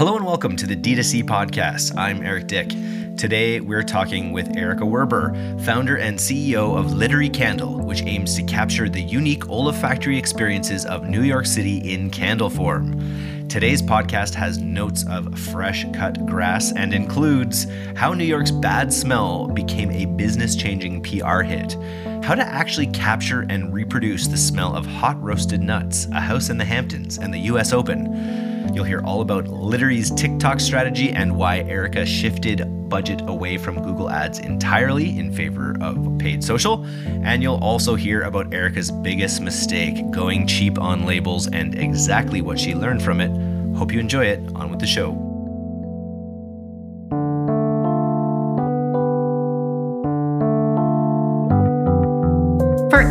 Hello and welcome to the D2C podcast. I'm Eric Dick. Today we're talking with Erica Werber, founder and CEO of Literie Candle, which aims to capture the unique olfactory experiences of New York City in candle form. Today's podcast has notes of fresh cut grass and includes how New York's bad smell became a business changing PR hit, how to actually capture and reproduce the smell of hot roasted nuts, a house in the Hamptons, and the US Open You'll hear all about Literie's TikTok strategy and why Erica shifted budget away from Google Ads entirely in favor of paid social. And you'll also hear about Erica's biggest mistake, going cheap on labels, and exactly what she learned from it. Hope you enjoy it. On with the show.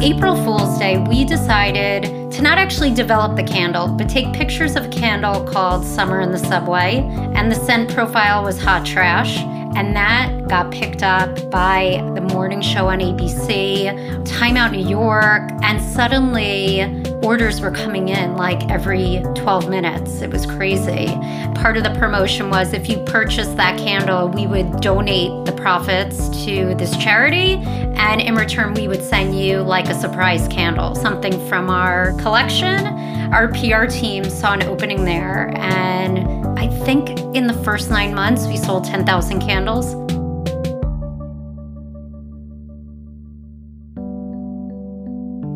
April Fool's Day, we decided to not actually develop the candle, but take pictures of a candle called Summer in the Subway, and the scent profile was hot trash. And that got picked up by the morning show on ABC, Time Out New York, and suddenly orders were coming in like every 12 minutes. It was crazy. Part of the promotion was if you purchased that candle, we would donate the profits to this charity. And in return, we would send you like a surprise candle, something from our collection. Our PR team saw an opening there. And I think in the first nine months, we sold 10,000 candles.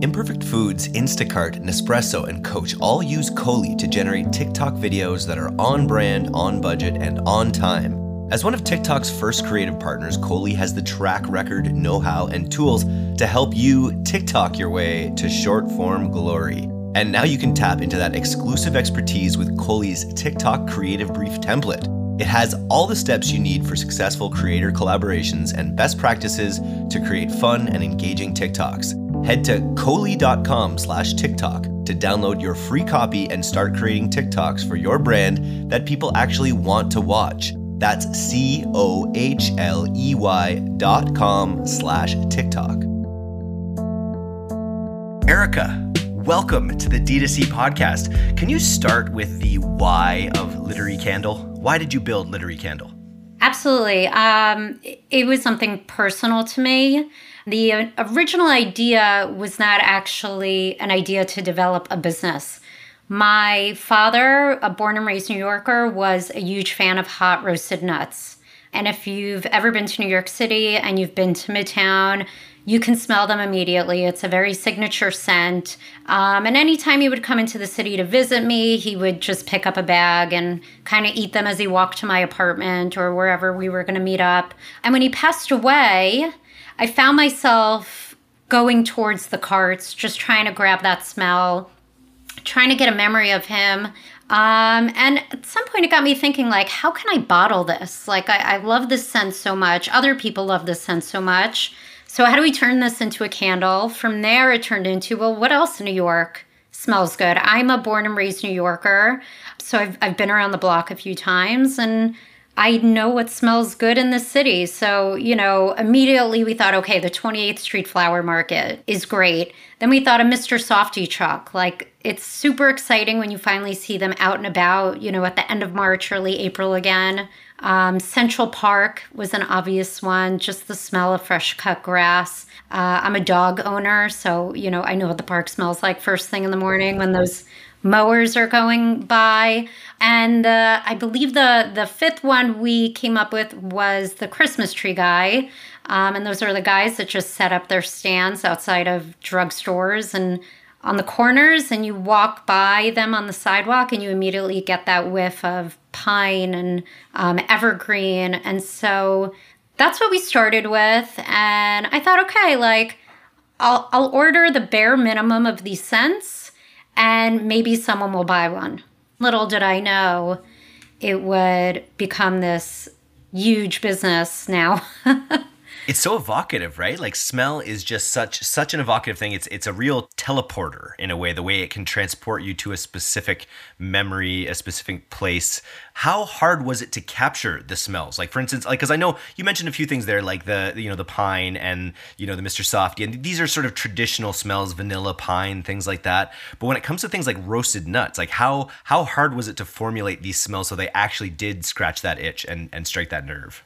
Imperfect Foods, Instacart, Nespresso, and Coach all use Cohley to generate TikTok videos that are on brand, on budget, and on time. As one of TikTok's first creative partners, Cohley has the track record, know how, and tools to help you TikTok your way to short form glory. And now you can tap into that exclusive expertise with Cohley's TikTok Creative Brief template. It has all the steps you need for successful creator collaborations and best practices to create fun and engaging TikToks. Head to cohley.com slash TikTok to download your free copy and start creating TikToks for your brand that people actually want to watch. That's C O H L E Y dot com slash TikTok. Erica, welcome to the D2C podcast. Can you start with the why of Literie Candle? Why did you build Literie Candle? Absolutely. Um, it was something personal to me. The original idea was not actually an idea to develop a business. My father, a born and raised New Yorker, was a huge fan of hot roasted nuts. And if you've ever been to New York City and you've been to Midtown, you can smell them immediately. It's a very signature scent. Um, and anytime he would come into the city to visit me, he would just pick up a bag and kind of eat them as he walked to my apartment or wherever we were going to meet up. And when he passed away, I found myself going towards the carts, just trying to grab that smell, trying to get a memory of him. Um, and at some point, it got me thinking, like, how can I bottle this? Like, I, I love this scent so much. Other people love this scent so much. So, how do we turn this into a candle? From there, it turned into, well, what else in New York smells good? I'm a born and raised New Yorker. So, I've, I've been around the block a few times. And I know what smells good in the city. So, you know, immediately we thought, okay, the 28th Street Flower Market is great. Then we thought a Mr. Softee truck. Like, it's super exciting when you finally see them out and about, you know, at the end of March, early April again. Um, Central Park was an obvious one, just the smell of fresh cut grass. Uh, I'm a dog owner, so, you know, I know what the park smells like first thing in the morning when those mowers are going by. And uh, I believe the the fifth one we came up with was the Christmas tree guy. Um, and those are the guys that just set up their stands outside of drugstores and on the corners, and you walk by them on the sidewalk, and you immediately get that whiff of pine and um, evergreen. And so that's what we started with. And I thought, okay, like I'll I'll order the bare minimum of these scents and maybe someone will buy one. Little did I know it would become this huge business now. It's so evocative, right? Like smell is just such such an evocative thing. It's it's a real teleporter in a way, the way it can transport you to a specific memory, a specific place. How hard was it to capture the smells? Like for instance, like cuz I know you mentioned a few things there like the you know the pine and you know the Mr. Softee and these are sort of traditional smells, vanilla, pine, things like that. But when it comes to things like roasted nuts, like how how hard was it to formulate these smells so they actually did scratch that itch and and strike that nerve?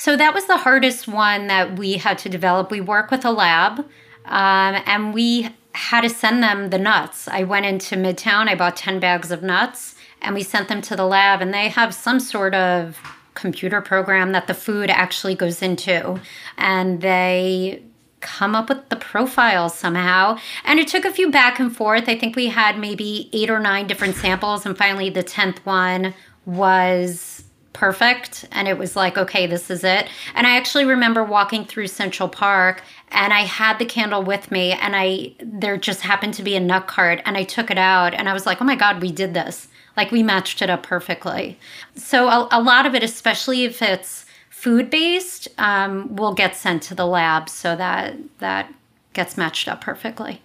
So that was the hardest one that we had to develop. We work with a lab, um, and we had to send them the nuts. I went into Midtown, I bought 10 bags of nuts, and we sent them to the lab, and they have some sort of computer program that the food actually goes into. And they come up with the profiles somehow. And it took a few back and forth. I think we had maybe eight or nine different samples, and finally the 10th one was perfect and it was like okay this is it. And i actually remember walking through central park and i had the candle with me and i there just happened to be a nut card and i took it out and i was like oh my god we did this. Like we matched it up perfectly. So a, a lot of it especially if it's food based um, will get sent to the lab so that that gets matched up perfectly.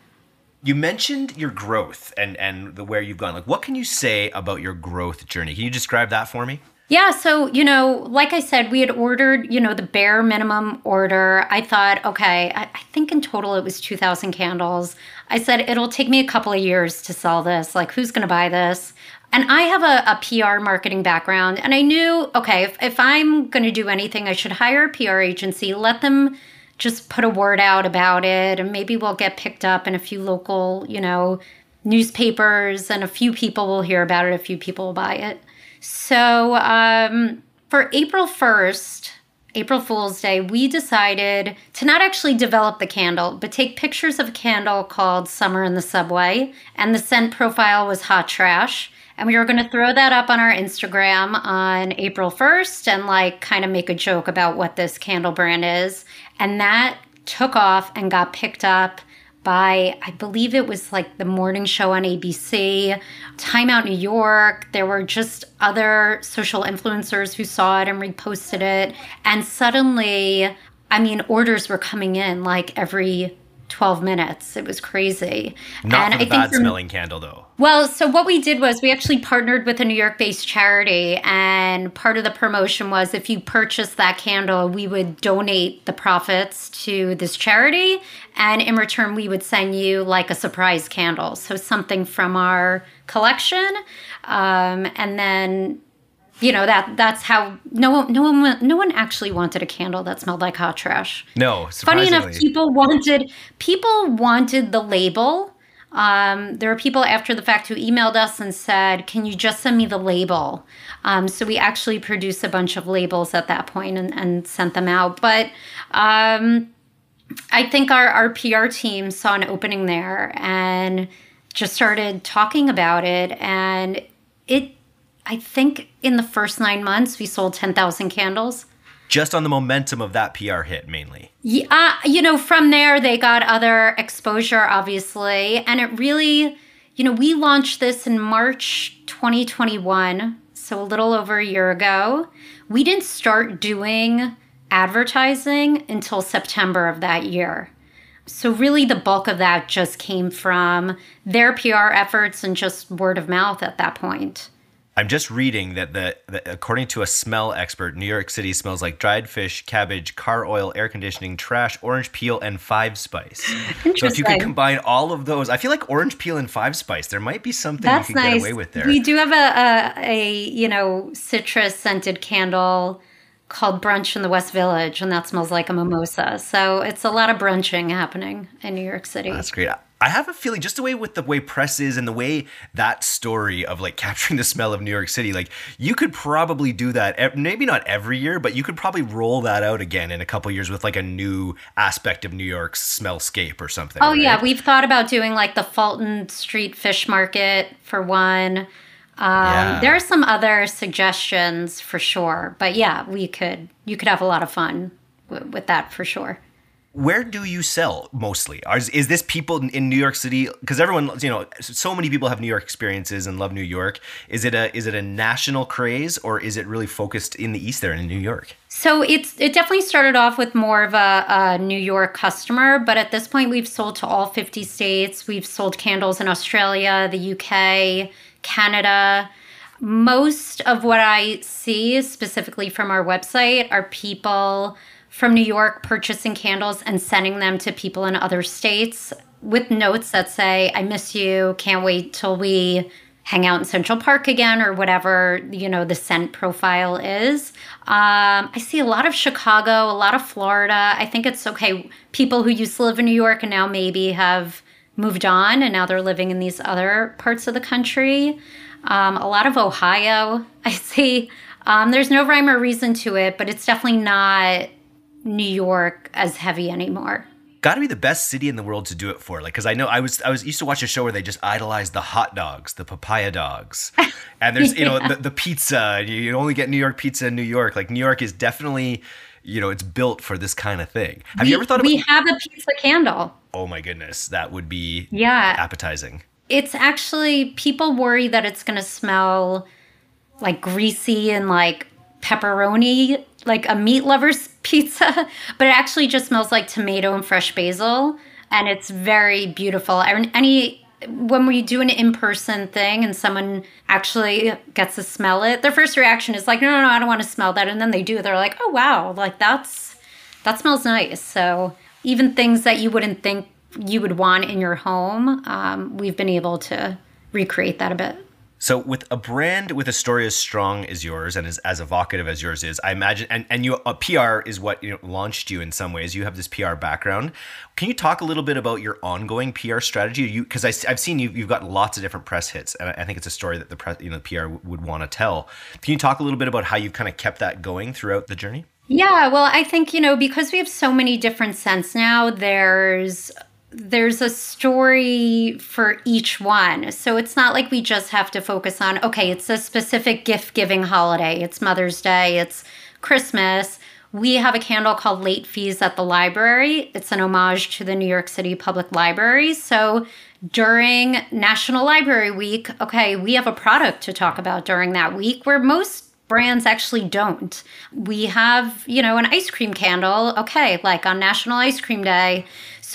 You mentioned your growth and and the where you've gone. Like what can you say about your growth journey? Can you describe that for me yeah, so, you know, like I said, we had ordered, you know, the bare minimum order. I thought, okay, I, I, think in total it was 2,000 candles. I said, it'll take me a couple of years to sell this. Like, who's going to buy this? And I have a, a, PR marketing background. And I knew, okay, if, if I'm going to do anything, I should hire a PR agency, let them just put a word out about it. And maybe we'll get picked up in a few local, you know, newspapers, and a few people will hear about it, a few people will buy it. So um, for April 1st, April Fool's Day, we decided to not actually develop the candle, but take pictures of a candle called Summer in the Subway. And the scent profile was hot trash. And we were going to throw that up on our Instagram on April 1st and like kind of make a joke about what this candle brand is. And that took off and got picked up by, I believe it was like the morning show on ABC, Time Out New York. There were just other social influencers who saw it and reposted it. And suddenly, I mean, orders were coming in like every 12 minutes. It was crazy. Not and I bad smelling candle, though. Well, so what we did was we actually partnered with a New York based charity, and part of the promotion was if you purchase that candle, we would donate the profits to this charity. And in return, we would send you like a surprise candle. So something from our collection. Um, and then you know that that's how no one no one no one actually wanted a candle that smelled like hot trash. No, funny enough, people wanted people wanted the label. Um, there were people after the fact who emailed us and said, "Can you just send me the label?" Um, so we actually produced a bunch of labels at that point and, and sent them out. But um, I think our our PR team saw an opening there and just started talking about it, and it I think in the first nine months, we sold 10,000 candles. Just on the momentum of that PR hit, mainly. Yeah, uh, you know, from there, they got other exposure, obviously. And it really, you know, we launched this in March 2021, so a little over a year ago. We didn't start doing advertising until September of that year. So, really, the bulk of that just came from their PR efforts and just word of mouth at that point. I'm just reading that the, the, according to a smell expert, New York City smells like dried fish, cabbage, car oil, air conditioning, trash, orange peel, and five spice. So if you could combine all of those, I feel like orange peel and five spice, there might be something That's you can nice. get away with there. We do have a, a, a you know citrus scented candle called Brunch in the West Village, and that smells like a mimosa. So it's a lot of brunching happening in New York City. That's great. I have a feeling just the way with the way press is and the way that story of like capturing the smell of New York City, like you could probably do that. Maybe not every year, but you could probably roll that out again in a couple years with like a new aspect of New York's smellscape or something. Oh right? yeah, we've thought about doing like the Fulton Street Fish Market for one. Um, yeah. There are some other suggestions for sure, but yeah, we could you could have a lot of fun w- with that for sure. Where do you sell mostly? Is, is this people in New York City? Because everyone, you know, so many people have New York experiences and love New York. Is it a is it a national craze or is it really focused in the East there in New York? So it's it definitely started off with more of a, a New York customer, but at this point we've sold to all 50 states. We've sold candles in Australia, the UK, Canada. Most of what I see specifically from our website are people from New York purchasing candles and sending them to people in other states with notes that say, I miss you, can't wait till we hang out in Central Park again or whatever, you know, the scent profile is. Um, I see a lot of Chicago, a lot of Florida. I think it's okay. People who used to live in New York and now maybe have moved on and now they're living in these other parts of the country. Um, a lot of Ohio, I see. Um, there's no rhyme or reason to it, but it's definitely not New York as heavy anymore. Got to be the best city in the world to do it for, like, because I know I was I was used to watch a show where they just idolize the hot dogs, the papaya dogs, and there's you know the, the pizza. You, you only get New York pizza in New York. Like New York is definitely you know it's built for this kind of thing. Have we, you ever thought about? We have a pizza candle. Oh my goodness, that would be yeah appetizing. It's actually people worry that it's going to smell like greasy and like pepperoni, like a meat lover's pizza, but it actually just smells like tomato and fresh basil. And it's very beautiful. Any when we do an in-person thing and someone actually gets to smell it, their first reaction is like, no, no, no, I don't want to smell that. And then they do. They're like, oh wow, like that's that smells nice. So even things that you wouldn't think you would want in your home, um, we've been able to recreate that a bit. So with a brand with a story as strong as yours and as, as evocative as yours is, I imagine, and, and you, PR is what you know, launched you in some ways. You have this PR background. Can you talk a little bit about your ongoing PR strategy? You because I've seen you, you've got lots of different press hits, and I think it's a story that the press, you know, PR would want to tell. Can you talk a little bit about how you've kind of kept that going throughout the journey? Yeah, well, I think you know because we have so many different scents now. There's there's a story for each one. So it's not like we just have to focus on, okay, it's a specific gift giving holiday. It's Mother's Day, it's Christmas. We have a candle called Late Fees at the Library. It's an homage to the New York City Public Library. So during National Library Week, okay, we have a product to talk about during that week where most brands actually don't. We have, you know, an ice cream candle, okay, like on National Ice Cream Day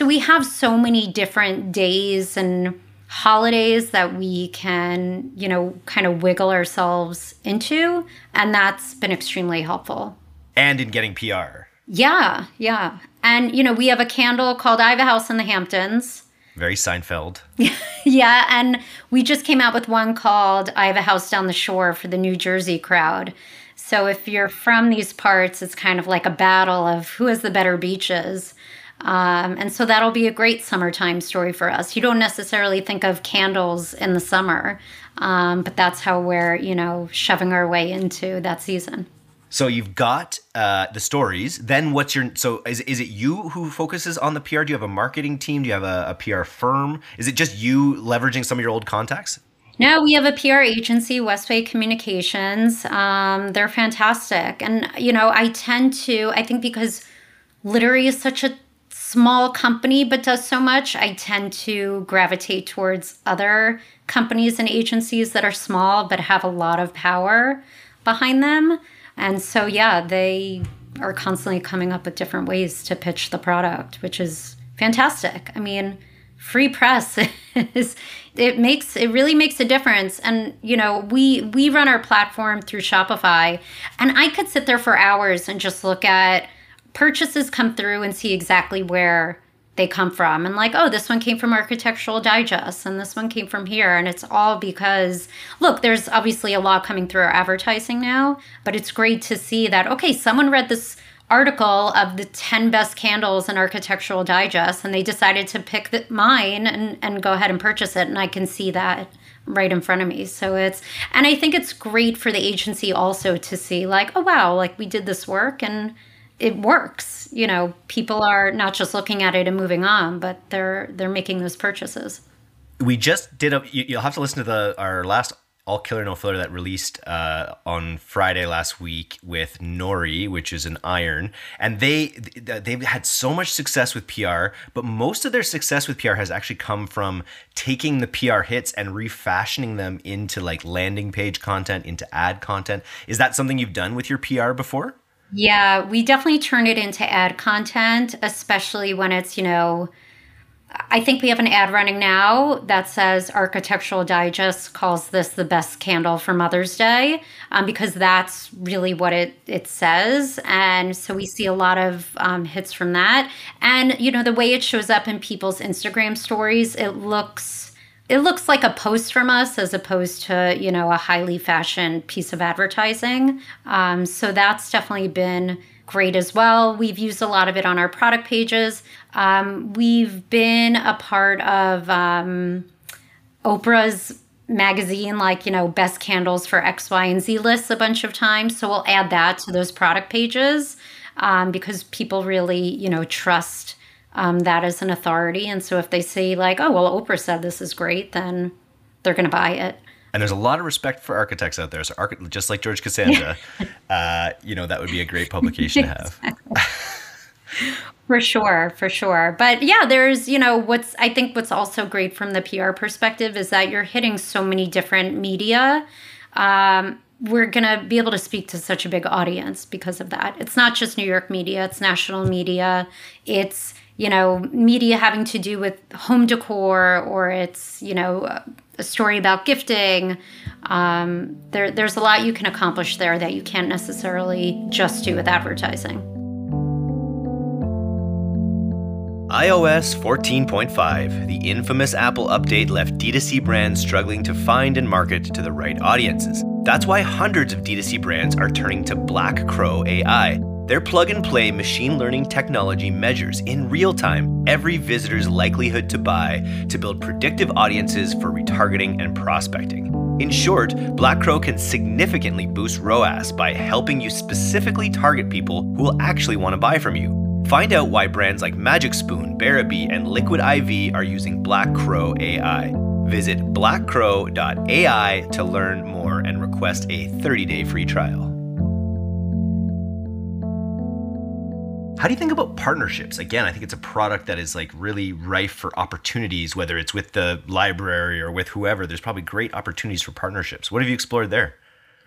so we have so many different days and holidays that we can, you know, kind of wiggle ourselves into. And that's been extremely helpful. And in getting PR. Yeah, yeah. And, you know, we have a candle called I Have a House in the Hamptons. Very Seinfeld. yeah. And we just came out with one called I Have a House Down the Shore for the New Jersey crowd. So if you're from these parts, it's kind of like a battle of who has the better beaches. Um, and so that'll be a great summertime story for us. You don't necessarily think of candles in the summer, um, but that's how we're, you know, shoving our way into that season. So you've got uh, the stories. Then what's your so is is it you who focuses on the PR? Do you have a marketing team? Do you have a, a PR firm? Is it just you leveraging some of your old contacts? No, we have a PR agency, Westway Communications. Um, they're fantastic, and you know, I tend to. I think because Literie is such a small company but does so much, I tend to gravitate towards other companies and agencies that are small but have a lot of power behind them. And so, yeah, they are constantly coming up with different ways to pitch the product, which is fantastic. I mean, free press is it makes it really makes a difference and you know we we run our platform through shopify and i could sit there for hours and just look at purchases come through and see exactly where they come from. And like oh this one came from architectural digest and this one came from here. And it's all because look there's obviously a lot coming through our advertising now but it's great to see that okay someone read this article of the 10 best candles in architectural digest and they decided to pick the, mine and, and go ahead and purchase it and i can see that right in front of me. So it's and i think it's great for the agency also to see like oh wow like we did this work and it works. You know, people are not just looking at it and moving on, but they're they're making those purchases. We just did a. You'll have to listen to the our last All Killer No Filler that released uh, on Friday last week with Nori, which is an iron, and they they've had so much success with PR, but most of their success with PR has actually come from taking the PR hits and refashioning them into like landing page content, into ad content. Is that something you've done with your PR before? Yeah, we definitely turn it into ad content, especially when it's, you know, I think we have an ad running now that says Architectural Digest calls this the best candle for Mother's Day um, because that's really what it, it says. And so we see a lot of um, hits from that. And, you know, the way it shows up in people's Instagram stories, it looks it looks like a post from us as opposed to you know a highly fashioned piece of advertising. Um, so that's definitely been great as well. We've used a lot of it on our product pages. Um, we've been a part of um, oprah's magazine like you know best candles for x y and z lists a bunch of times. So we'll add that to those product pages um, because people really you know trust um, that as an authority. And so if they say, like, oh, well, Oprah said this is great, then they're going to buy it. And there's a lot of respect for architects out there. So, just like George Costanza, uh, you know, that would be a great publication to have. for sure, for sure. But yeah, there's, you know, what's, I think what's also great from the PR perspective is that you're hitting so many different media. Um, we're going to be able to speak to such a big audience because of that. It's not just New York media, it's national media. It's, you know, media having to do with home decor or it's, you know, a story about gifting. Um, there, there's a lot you can accomplish there that you can't necessarily just do with advertising. iOS 14.5, the infamous Apple update left D2C brands struggling to find and market to the right audiences. That's why hundreds of D2C brands are turning to Black Crow AI their plug and play machine learning technology measures in real time every visitor's likelihood to buy to build predictive audiences for retargeting and prospecting. In short, Black Crow can significantly boost ROAS by helping you specifically target people who will actually want to buy from you. Find out why brands like Magic Spoon, Bearaby, and Liquid IV are using Black Crow AI. Visit blackcrow.ai to learn more and request a 30 day free trial. How do you think about partnerships? Again, I think it's a product that is like really rife for opportunities, whether it's with the library or with whoever. There's probably great opportunities for partnerships. What have you explored there?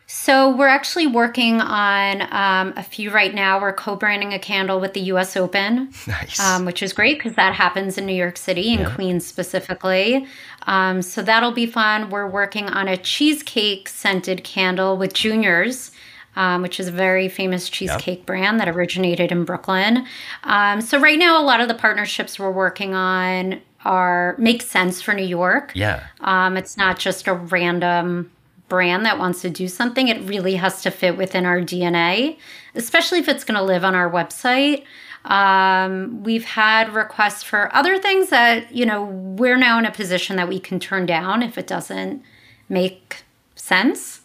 So we're actually working on um, a few right now. We're co-branding a candle with the U.S. Open, nice. um, which is great because that happens in New York City and yeah. Queens specifically. Um, so that'll be fun. We're working on a cheesecake scented candle with Junior's um, which is a very famous cheesecake yep. brand that originated in Brooklyn. Um, so right now, a lot of the partnerships we're working on are make sense for New York. Yeah, um, it's not just a random brand that wants to do something. It really has to fit within our DNA, especially if it's going to live on our website. Um, we've had requests for other things that, you know, we're now in a position that we can turn down if it doesn't make sense.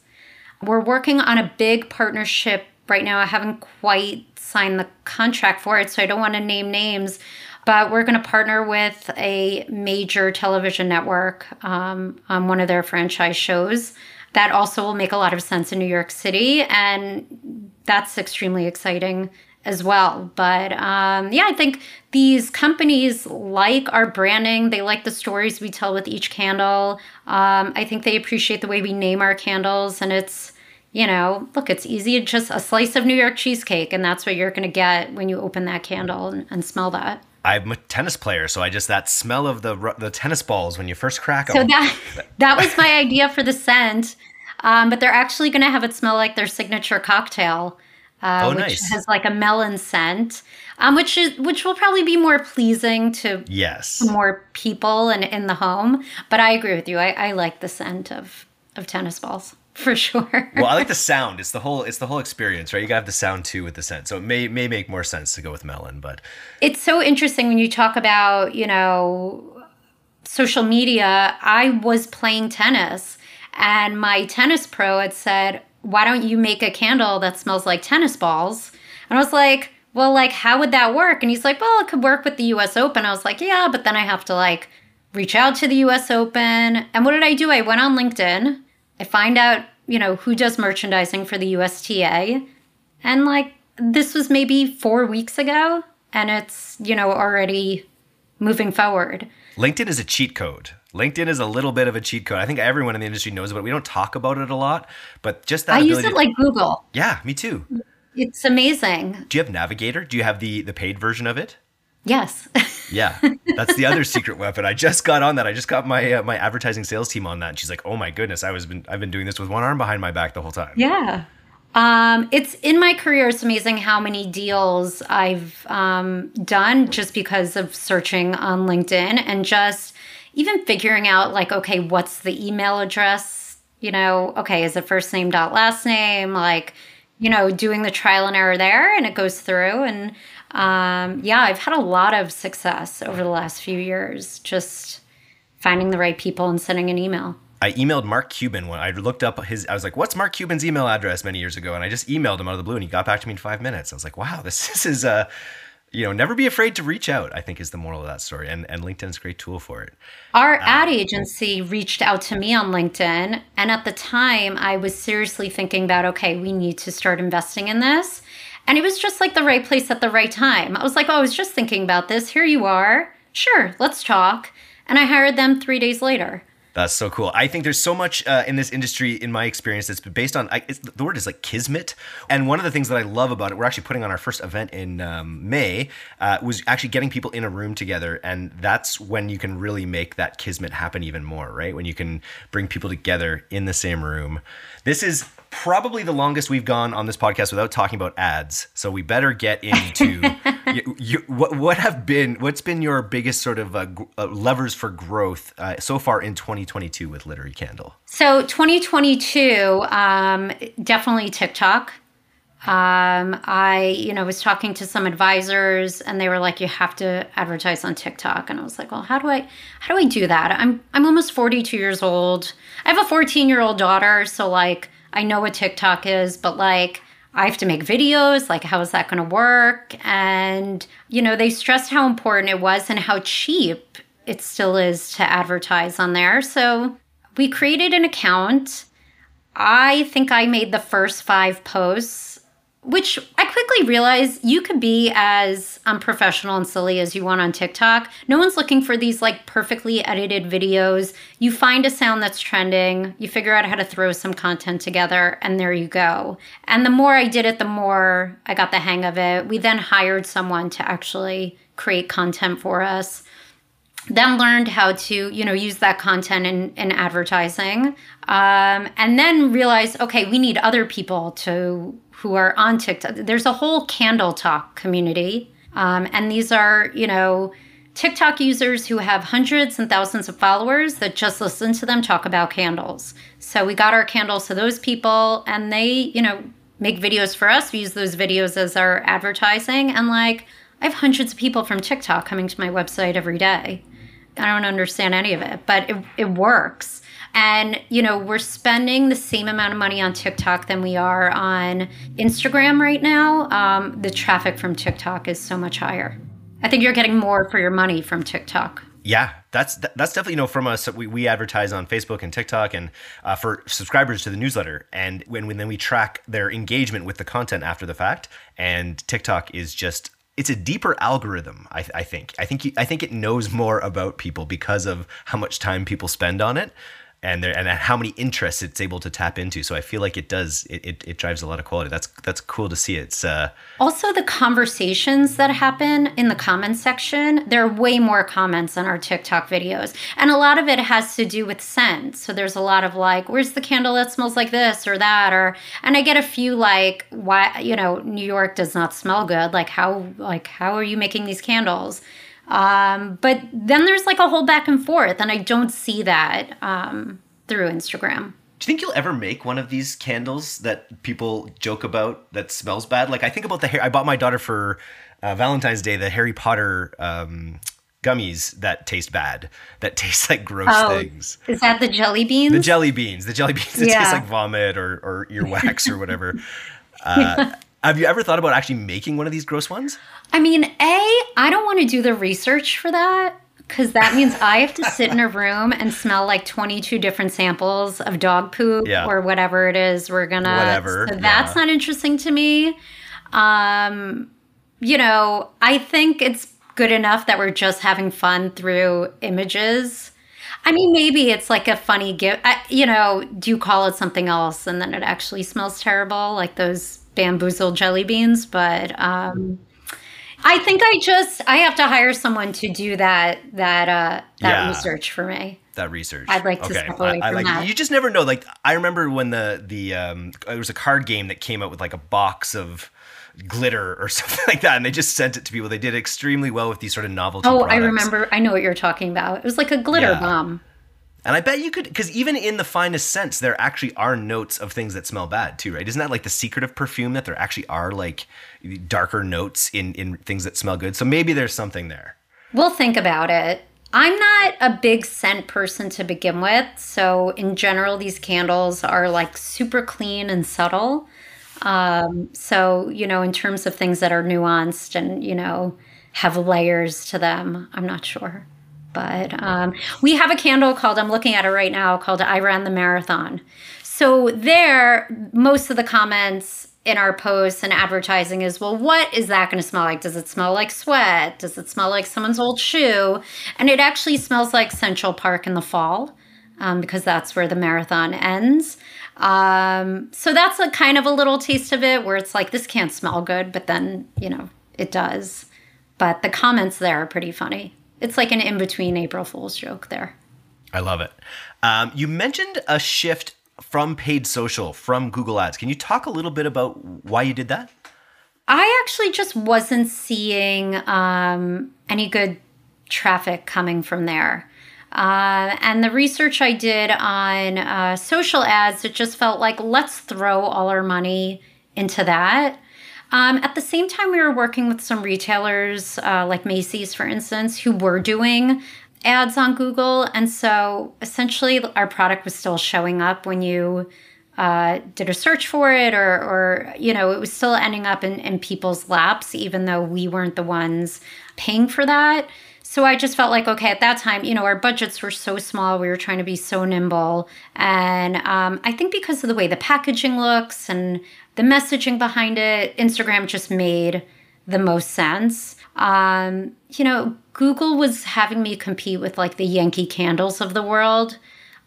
We're working on a big partnership right now. I haven't quite signed the contract for it, so I don't want to name names. But we're going to partner with a major television network um, on one of their franchise shows. That also will make a lot of sense in New York City, and that's extremely exciting as well. But um, yeah, I think these companies like our branding. They like the stories we tell with each candle. Um, I think they appreciate the way we name our candles, and it's you know, look, it's easy. Just a slice of New York cheesecake, and that's what you're going to get when you open that candle and, and, smell that. I'm a tennis player, so I just that smell of the the tennis balls when you first crack them. So that that was my idea for the scent, um, but they're actually going to have it smell like their signature cocktail. Uh, oh, which nice. has like a melon scent, um, which is which will probably be more pleasing to yes more people and in the home. But I agree with you. I, I like the scent of of tennis balls for sure. well, I like the sound. It's the whole it's the whole experience, right? You got to have the sound too with the scent. So it may may make more sense to go with melon, but it's so interesting when you talk about you know social media. I was playing tennis, and my tennis pro had said why don't you make a candle that smells like tennis balls? And I was like, well, like, how would that work? And he's like, well, it could work with the US Open. I was like, yeah, but then I have to like reach out to the US Open. And what did I do? I went on LinkedIn I find out, you know, who does merchandising for the USTA. And like this was maybe four weeks ago, and it's, you know, already moving forward. LinkedIn is a cheat code. LinkedIn is a little bit of a cheat code. I think everyone in the industry knows about it. We don't talk about it a lot, but just that I use it like Google. Yeah, me too. It's amazing. Do you have Navigator? Do you have the the paid version of it? Yes. yeah, that's the other secret weapon. I just got on that. I just got my uh, my advertising sales team on that, and she's like, "Oh my goodness, I was been I've been doing this with one arm behind my back the whole time." Yeah. Um, it's in my career. It's amazing how many deals I've um, done just because of searching on LinkedIn and just even figuring out like, okay, what's the email address? You know, okay, is it first name dot last name? Like, you know, doing the trial and error there, and it goes through. And um, yeah, I've had a lot of success over the last few years, just finding the right people and sending an email. I emailed Mark Cuban when I looked up his. I was like, "What's Mark Cuban's email address?" Many years ago, and I just emailed him out of the blue, and he got back to me in five minutes. I was like, "Wow, this, this is uh, you know, never be afraid to reach out." I think is the moral of that story, and and LinkedIn is a great tool for it. Our um, ad agency reached out to me on LinkedIn, and at the time, I was seriously thinking about, okay, we need to start investing in this, and it was just like the right place at the right time. I was like, "Oh, I was just thinking about this. Here you are. Sure, let's talk." And I hired them three days later. That's so cool. I think there's so much uh, in this industry, in my experience, that's based on I, the word is like kismet. And one of the things that I love about it, we're actually putting on our first event in um, May, uh, was actually getting people in a room together, and that's when you can really make that kismet happen even more, right? When you can bring people together in the same room. This is probably the longest we've gone on this podcast without talking about ads. So we better get into you, you, what, what have been what's been your biggest sort of uh, uh, levers for growth uh, so far in 2022 with Literie Candle. So 2022, um, definitely TikTok. Um, I, you know, was talking to some advisors and they were like, you have to advertise on TikTok. And I was like, well, how do I, how do I do that? I'm, I'm almost 42 years old. I have a 14 year old daughter. So like, I know what TikTok is, but like I have to make videos. Like, how is that going to work? And, you know, they stressed how important it was and how cheap it still is to advertise on there. So we created an account. I think I made the first five posts which I quickly realized you could be as unprofessional and silly as you want on TikTok. No one's looking for these like perfectly edited videos. You find a sound that's trending, you figure out how to throw some content together, and there you go. And the more I did it, the more I got the hang of it. We then hired someone to actually create content for us then learned how to you know use that content in, in advertising um, and then realized okay we need other people to who are on TikTok. There's a whole candle talk community. Um, and these are, you know, TikTok users who have hundreds and thousands of followers that just listen to them talk about candles. So we got our candles to those people and they, you know, make videos for us. We use those videos as our advertising. And like, I have hundreds of people from TikTok coming to my website every day. I don't understand any of it, but it, it works. And, you know, we're spending the same amount of money on TikTok than we are on Instagram right now. Um, the traffic from TikTok is so much higher. I think you're getting more for your money from TikTok. Yeah, that's that's definitely you know from us. We, we advertise on Facebook and TikTok, and uh, for subscribers to the newsletter, and when, when then we track their engagement with the content after the fact. And TikTok is just it's a deeper algorithm. I, I think I think I think it knows more about people because of how much time people spend on it and there and how many interests it's able to tap into. So I feel like it does it, it, it drives a lot of quality. That's that's cool to see. It's uh, also the conversations that happen in the comments section. There are way more comments on our TikTok videos, and a lot of it has to do with scent. So there's a lot of like, "Where's the candle that smells like this or that?" Or and I get a few like, "Why you know New York does not smell good? Like how like how are you making these candles?" Um, but then there's like a whole back and forth, and I don't see that um, through Instagram. Do you think you'll ever make one of these candles that people joke about that smells bad? Like I think about the hair. I bought my daughter for uh, Valentine's Day the Harry Potter um, gummies that taste bad, that taste like gross oh, things. Is that the jelly beans? The jelly beans, the jelly beans that yeah. taste like vomit or or earwax or whatever. Uh, have you ever thought about actually making one of these gross ones? I mean, A, I don't want to do the research for that because that means I have to sit in a room and smell like 22 different samples of dog poop Yeah. or whatever it is we're gonna. Whatever, So that's yeah. not interesting to me. Um, you know, I think it's good enough that we're just having fun through images. I mean, maybe it's like a funny gift. I, you know, do you call it something else and then it actually smells terrible, like those bamboozled jelly beans? But um, I think I just I have to hire someone to do that that uh, that Yeah. research for me. that research. I'd like to step away I, I from like that. you just never know. Like I remember when the the um there was a card game that came out with like a box of glitter or something like that and they just sent it to people. They did extremely well with these sort of novelty Oh, I remember. I know what you're talking about. It was like a glitter Yeah. bomb. And I bet you could cuz even in the finest scents there actually are notes of things that smell bad too, right? Isn't that like the secret of perfume that there actually are like darker notes in in things that smell good? So maybe there's something there. We'll think about it. I'm not a big scent person to begin with. So, in general, these candles are like super clean and subtle. Um, so, you know, in terms of things that are nuanced and, you know, have layers to them, I'm not sure. But um, we have a candle called, I'm looking at it right now, called I Ran the Marathon. So, there, most of the comments in our posts and advertising is, well, what is that going to smell like? Does it smell like sweat? Does it smell like someone's old shoe? And it actually smells like Central Park in the fall um, because that's where the marathon ends. Um, so that's a kind of a little taste of it where it's like, this can't smell good, but then, you know, it does. But the comments there are pretty funny. It's like an in between April Fool's joke there. I love it. Um, you mentioned a shift from paid social from Google Ads. Can you talk a little bit about why you did that? I actually just wasn't seeing um, any good traffic coming from there. Uh, and the research I did on uh, social ads, it just felt like let's throw all our money into that. Um, at the same time, we were working with some retailers, uh, like Macy's, for instance, who were doing ads on Google. And so essentially, our product was still showing up when you uh, did a search for it, or, or you know, it was still ending up in, in people's laps, even though we weren't the ones paying for that. So I just felt like, okay, at that time, you know, our budgets were so small, we were trying to be so nimble. And um, I think because of the way the packaging looks and the messaging behind it, Instagram just made the most sense. Um, you know, Google was having me compete with like the Yankee candles of the world.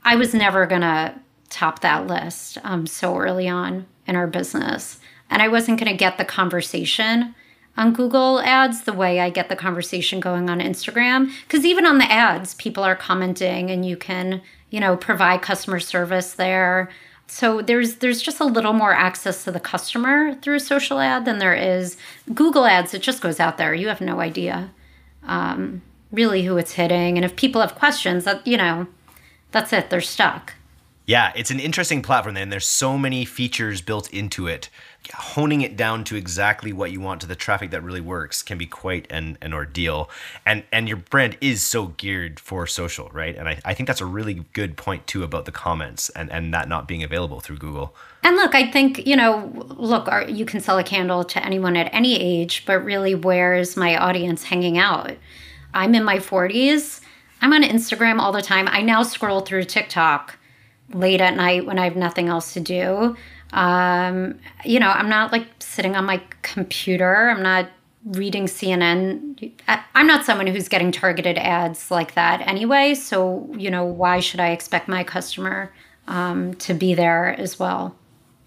I was never going to top that list um, so early on in our business. And I wasn't going to get the conversation on Google ads the way I get the conversation going on Instagram. Because even on the ads, people are commenting and you can, you know, provide customer service there. So there's there's just a little more access to the customer through social ad than there is Google ads. It just goes out there. You have no idea um, really who it's hitting, and if people have questions, that you know, that's it. They're stuck. Yeah, it's an interesting platform, and there's so many features built into it. Honing it down to exactly what you want to the traffic that really works can be quite an, an ordeal. And and your brand is so geared for social, right? And I, I think that's a really good point too about the comments and, and that not being available through Google. And look, I think, you know, look, you can sell a candle to anyone at any age, but really, where is my audience hanging out? I'm in my 40s. I'm on Instagram all the time. I now scroll through TikTok late at night when I have nothing else to do. Um, you know, I'm not like sitting on my computer. I'm not reading CNN. I'm not someone who's getting targeted ads like that anyway. So, you know, why should I expect my customer um, to be there as well?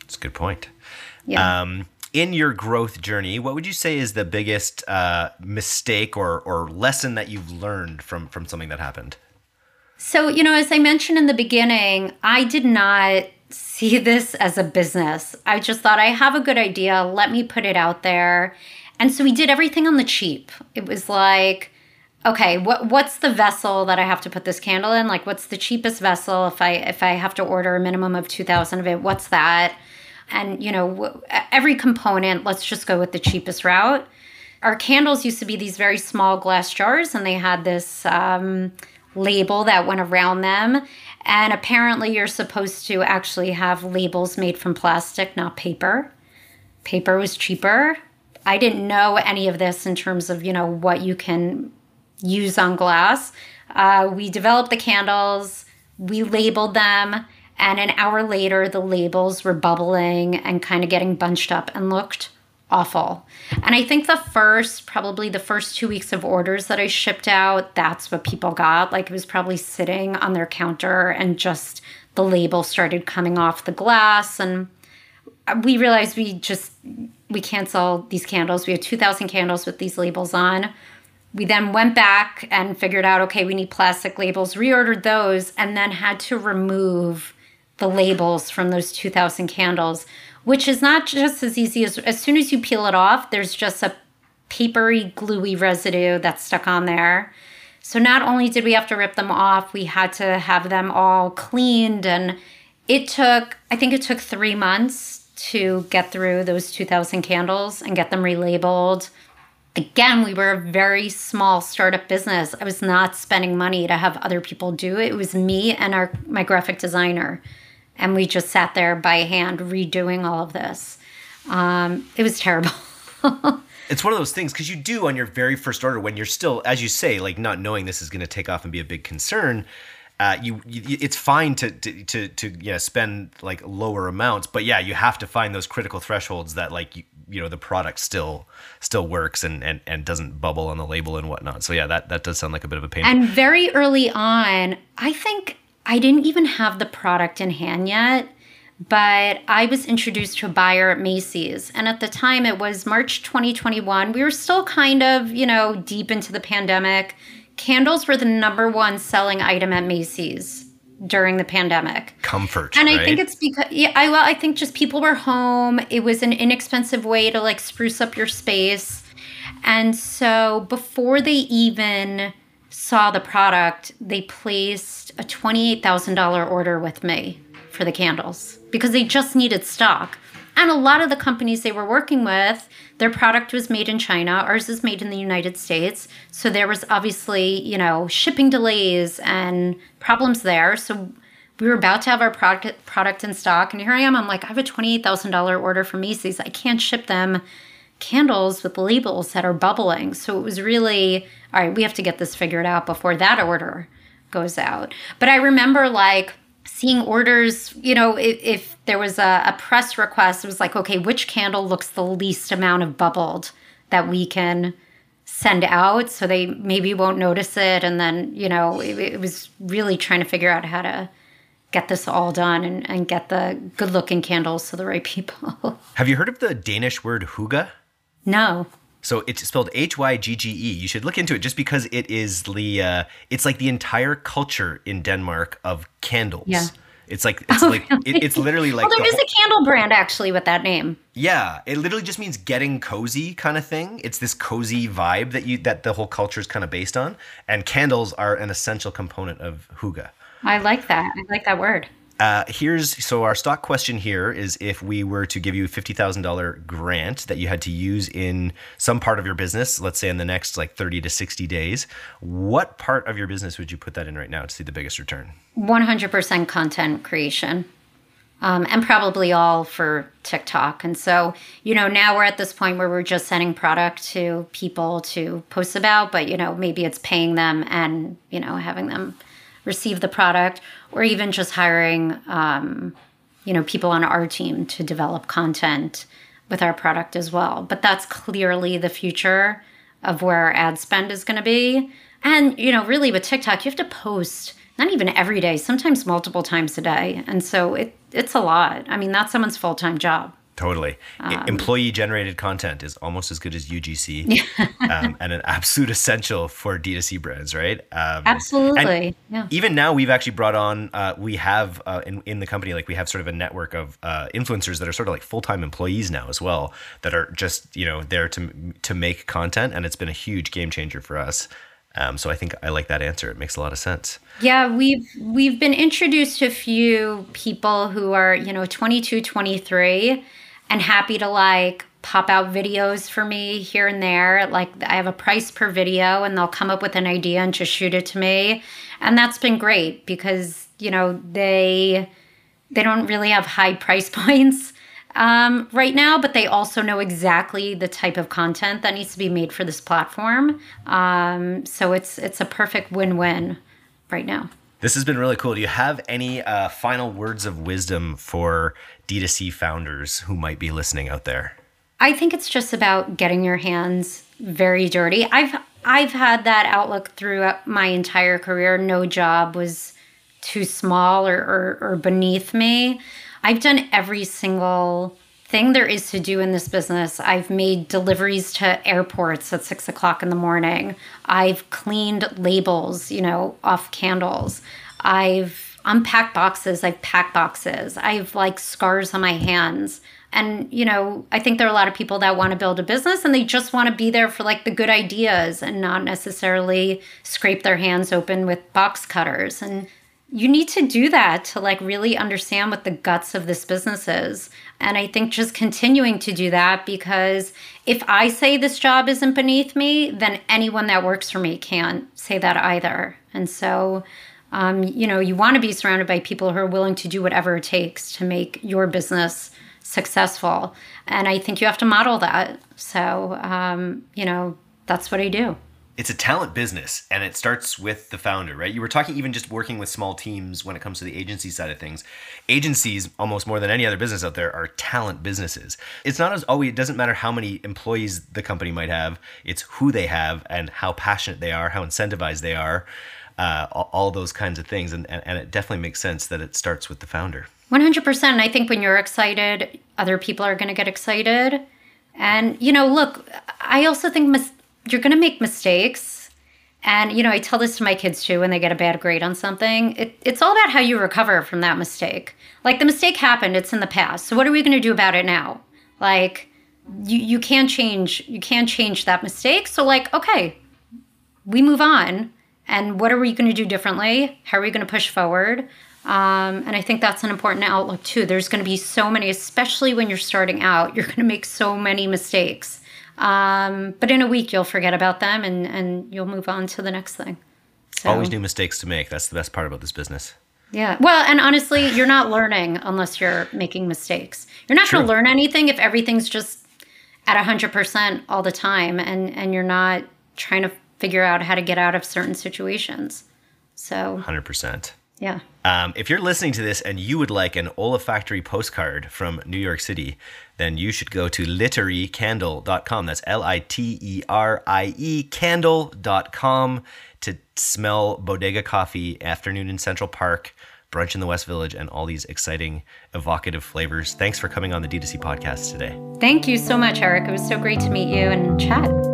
That's a good point. Yeah. Um, in your growth journey, what would you say is the biggest uh, mistake or, or lesson that you've learned from, from something that happened? So, you know, as I mentioned in the beginning, I did not see this as a business. I just thought I have a good idea, let me put it out there. And so we did everything on the cheap. It was like, okay, what what's the vessel that I have to put this candle in? Like what's the cheapest vessel if I if I have to order a minimum of 2000 of it, what's that? And you know, every component, let's just go with the cheapest route. Our candles used to be these very small glass jars and they had this um, label that went around them. And apparently, you're supposed to actually have labels made from plastic, not paper. Paper was cheaper. I didn't know any of this in terms of, you know, what you can use on glass. Uh, we developed the candles, we labeled them, and an hour later, the labels were bubbling and kind of getting bunched up and looked awful. And I think the first, probably the first two weeks of orders that I shipped out, that's what people got. Like it was probably sitting on their counter and just the label started coming off the glass. And we realized we just, we can't sell these candles. We had 2,000 candles with these labels on. We then went back and figured out, okay, we need plastic labels, reordered those, and then had to remove the labels from those 2,000 candles, which is not just as easy as as soon as you peel it off, there's just a papery, gluey residue that's stuck on there. So not only did we have to rip them off, we had to have them all cleaned. And it took, I think it took three months to get through those 2,000 candles and get them relabeled. Again, we were a very small startup business. I was not spending money to have other people do it. It was me and our my graphic designer and we just sat there by hand redoing all of this. Um, it was terrible. it's one of those things because you do on your very first order when you're still, as you say, like not knowing this is going to take off and be a big concern. Uh, you, you, it's fine to to to, to yeah spend like lower amounts, but yeah, you have to find those critical thresholds that like you, you know the product still still works and, and and doesn't bubble on the label and whatnot. So yeah, that that does sound like a bit of a pain. And very early on, I think I didn't even have the product in hand yet, but I was introduced to a buyer at Macy's. And at the time, it was March 2021. We were still kind of, you know, deep into the pandemic. Candles were the number one selling item at Macy's during the pandemic. Comfort. And right? I think it's because yeah, I well, I think just people were home. It was an inexpensive way to like spruce up your space. And so before they even saw the product, they placed a $28,000 order with me for the candles because they just needed stock. And a lot of the companies they were working with, their product was made in China, ours is made in the United States. So there was obviously, you know, shipping delays and problems there. So we were about to have our product product in stock and here I am I'm like I have a $28,000 order from Macy's. I can't ship them candles with labels that are bubbling. So it was really, all right, we have to get this figured out before that order goes out. But I remember like seeing orders, you know, if, if there was a, a, press request, it was like, okay, which candle looks the least amount of bubbled that we can send out so they maybe won't notice it. And then, you know, it, it was really trying to figure out how to get this all done and, and get the good looking candles to the right people. Have you heard of the Danish word hygge? No. So it's spelled H Y G G E. You should look into it just because it is the uh, it's like the entire culture in Denmark of candles. Yeah. It's like it's oh, like really? it, it's literally like. Well, there is whole, a candle brand actually with that name. Yeah, it literally just means getting cozy kind of thing. It's this cozy vibe that you that the whole culture is kind of based on, and candles are an essential component of hygge. I like that. I like that word. Uh, here's so our stock question here is if we were to give you a fifty thousand dollar grant that you had to use in some part of your business, let's say in the next like thirty to sixty days, what part of your business would you put that in right now to see the biggest return? One hundred percent content creation. Um, and probably all for TikTok. And so, you know, now we're at this point where we're just sending product to people to post about, but, you know, maybe it's paying them and, you know, having them receive the product, or even just hiring, um, you know, people on our team to develop content with our product as well. But that's clearly the future of where our ad spend is going to be. And you know, really with TikTok, you have to post not even every day, sometimes multiple times a day, and so it it's a lot. I mean, that's someone's full time job. Totally. Um, Employee generated content is almost as good as UGC um, and an absolute essential for D2C brands, right? Um, Absolutely. Yeah. Even now, we've actually brought on, uh, we have uh, in, in the company, like we have sort of a network of uh, influencers that are sort of like full time employees now as well, that are just, you know, there to, to make content. And it's been a huge game changer for us. Um, so I think I like that answer. It makes a lot of sense. Yeah, we've we've been introduced to a few people who are, you know, 22, 23 and happy to like pop out videos for me here and there. Like I have a price per video and they'll come up with an idea and just shoot it to me. And that's been great because, you know, they they don't really have high price points. um, right now, but they also know exactly the type of content that needs to be made for this platform. Um, so it's it's a perfect win-win right now. This has been really cool. Do you have any uh, final words of wisdom for D2C founders who might be listening out there? I think it's just about getting your hands very dirty. I've I've had that outlook throughout my entire career. No job was too small or, or, or beneath me. I've done every single thing there is to do in this business. I've made deliveries to airports at six o'clock in the morning. I've cleaned labels, you know, off candles. I've unpacked boxes. I've packed boxes. I've like scars on my hands. And, you know, I think there are a lot of people that want to build a business and they just want to be there for like the good ideas and not necessarily scrape their hands open with box cutters. And you need to do that to like really understand what the guts of this business is. And I think just continuing to do that because if I say this job isn't beneath me, then anyone that works for me can't say that either. And so, um, you know, you want to be surrounded by people who are willing to do whatever it takes to make your business successful. And I think you have to model that. So, um, you know, that's what I do it's a talent business and it starts with the founder, right? You were talking even just working with small teams when it comes to the agency side of things. Agencies, almost more than any other business out there, are talent businesses. It's not as always, it doesn't matter how many employees the company might have, it's who they have and how passionate they are, how incentivized they are, uh, all, those kinds of things. And, and, and it definitely makes sense that it starts with the founder. 100%. I think when you're excited, other people are going to get excited. And, you know, look, I also think mis- you're going to make mistakes. And, you know, I tell this to my kids too when they get a bad grade on something. It, it's all about how you recover from that mistake. Like the mistake happened, it's in the past. So what are we going to do about it now? Like you you can't change you can't change that mistake. So like, okay, we move on. And what are we going to do differently? How are we going to push forward? Um, and I think that's an important outlook too. There's going to be so many, especially when you're starting out, you're going to make so many mistakes. Um, but in a week, you'll forget about them and, and you'll move on to the next thing. So, Always new mistakes to make. That's the best part about this business. Yeah. Well, and honestly, you're not learning unless you're making mistakes. You're not going to learn anything if everything's just at 100% all the time and, and you're not trying to figure out how to get out of certain situations. So, 100%. Yeah. Um, if you're listening to this and you would like an olfactory postcard from New York City, then you should go to literiecandle.com. That's L I T E R I E candle.com to smell bodega coffee, afternoon in Central Park, brunch in the West Village, and all these exciting, evocative flavors. Thanks for coming on the D2C podcast today. Thank you so much, Eric. It was so great to meet you and chat.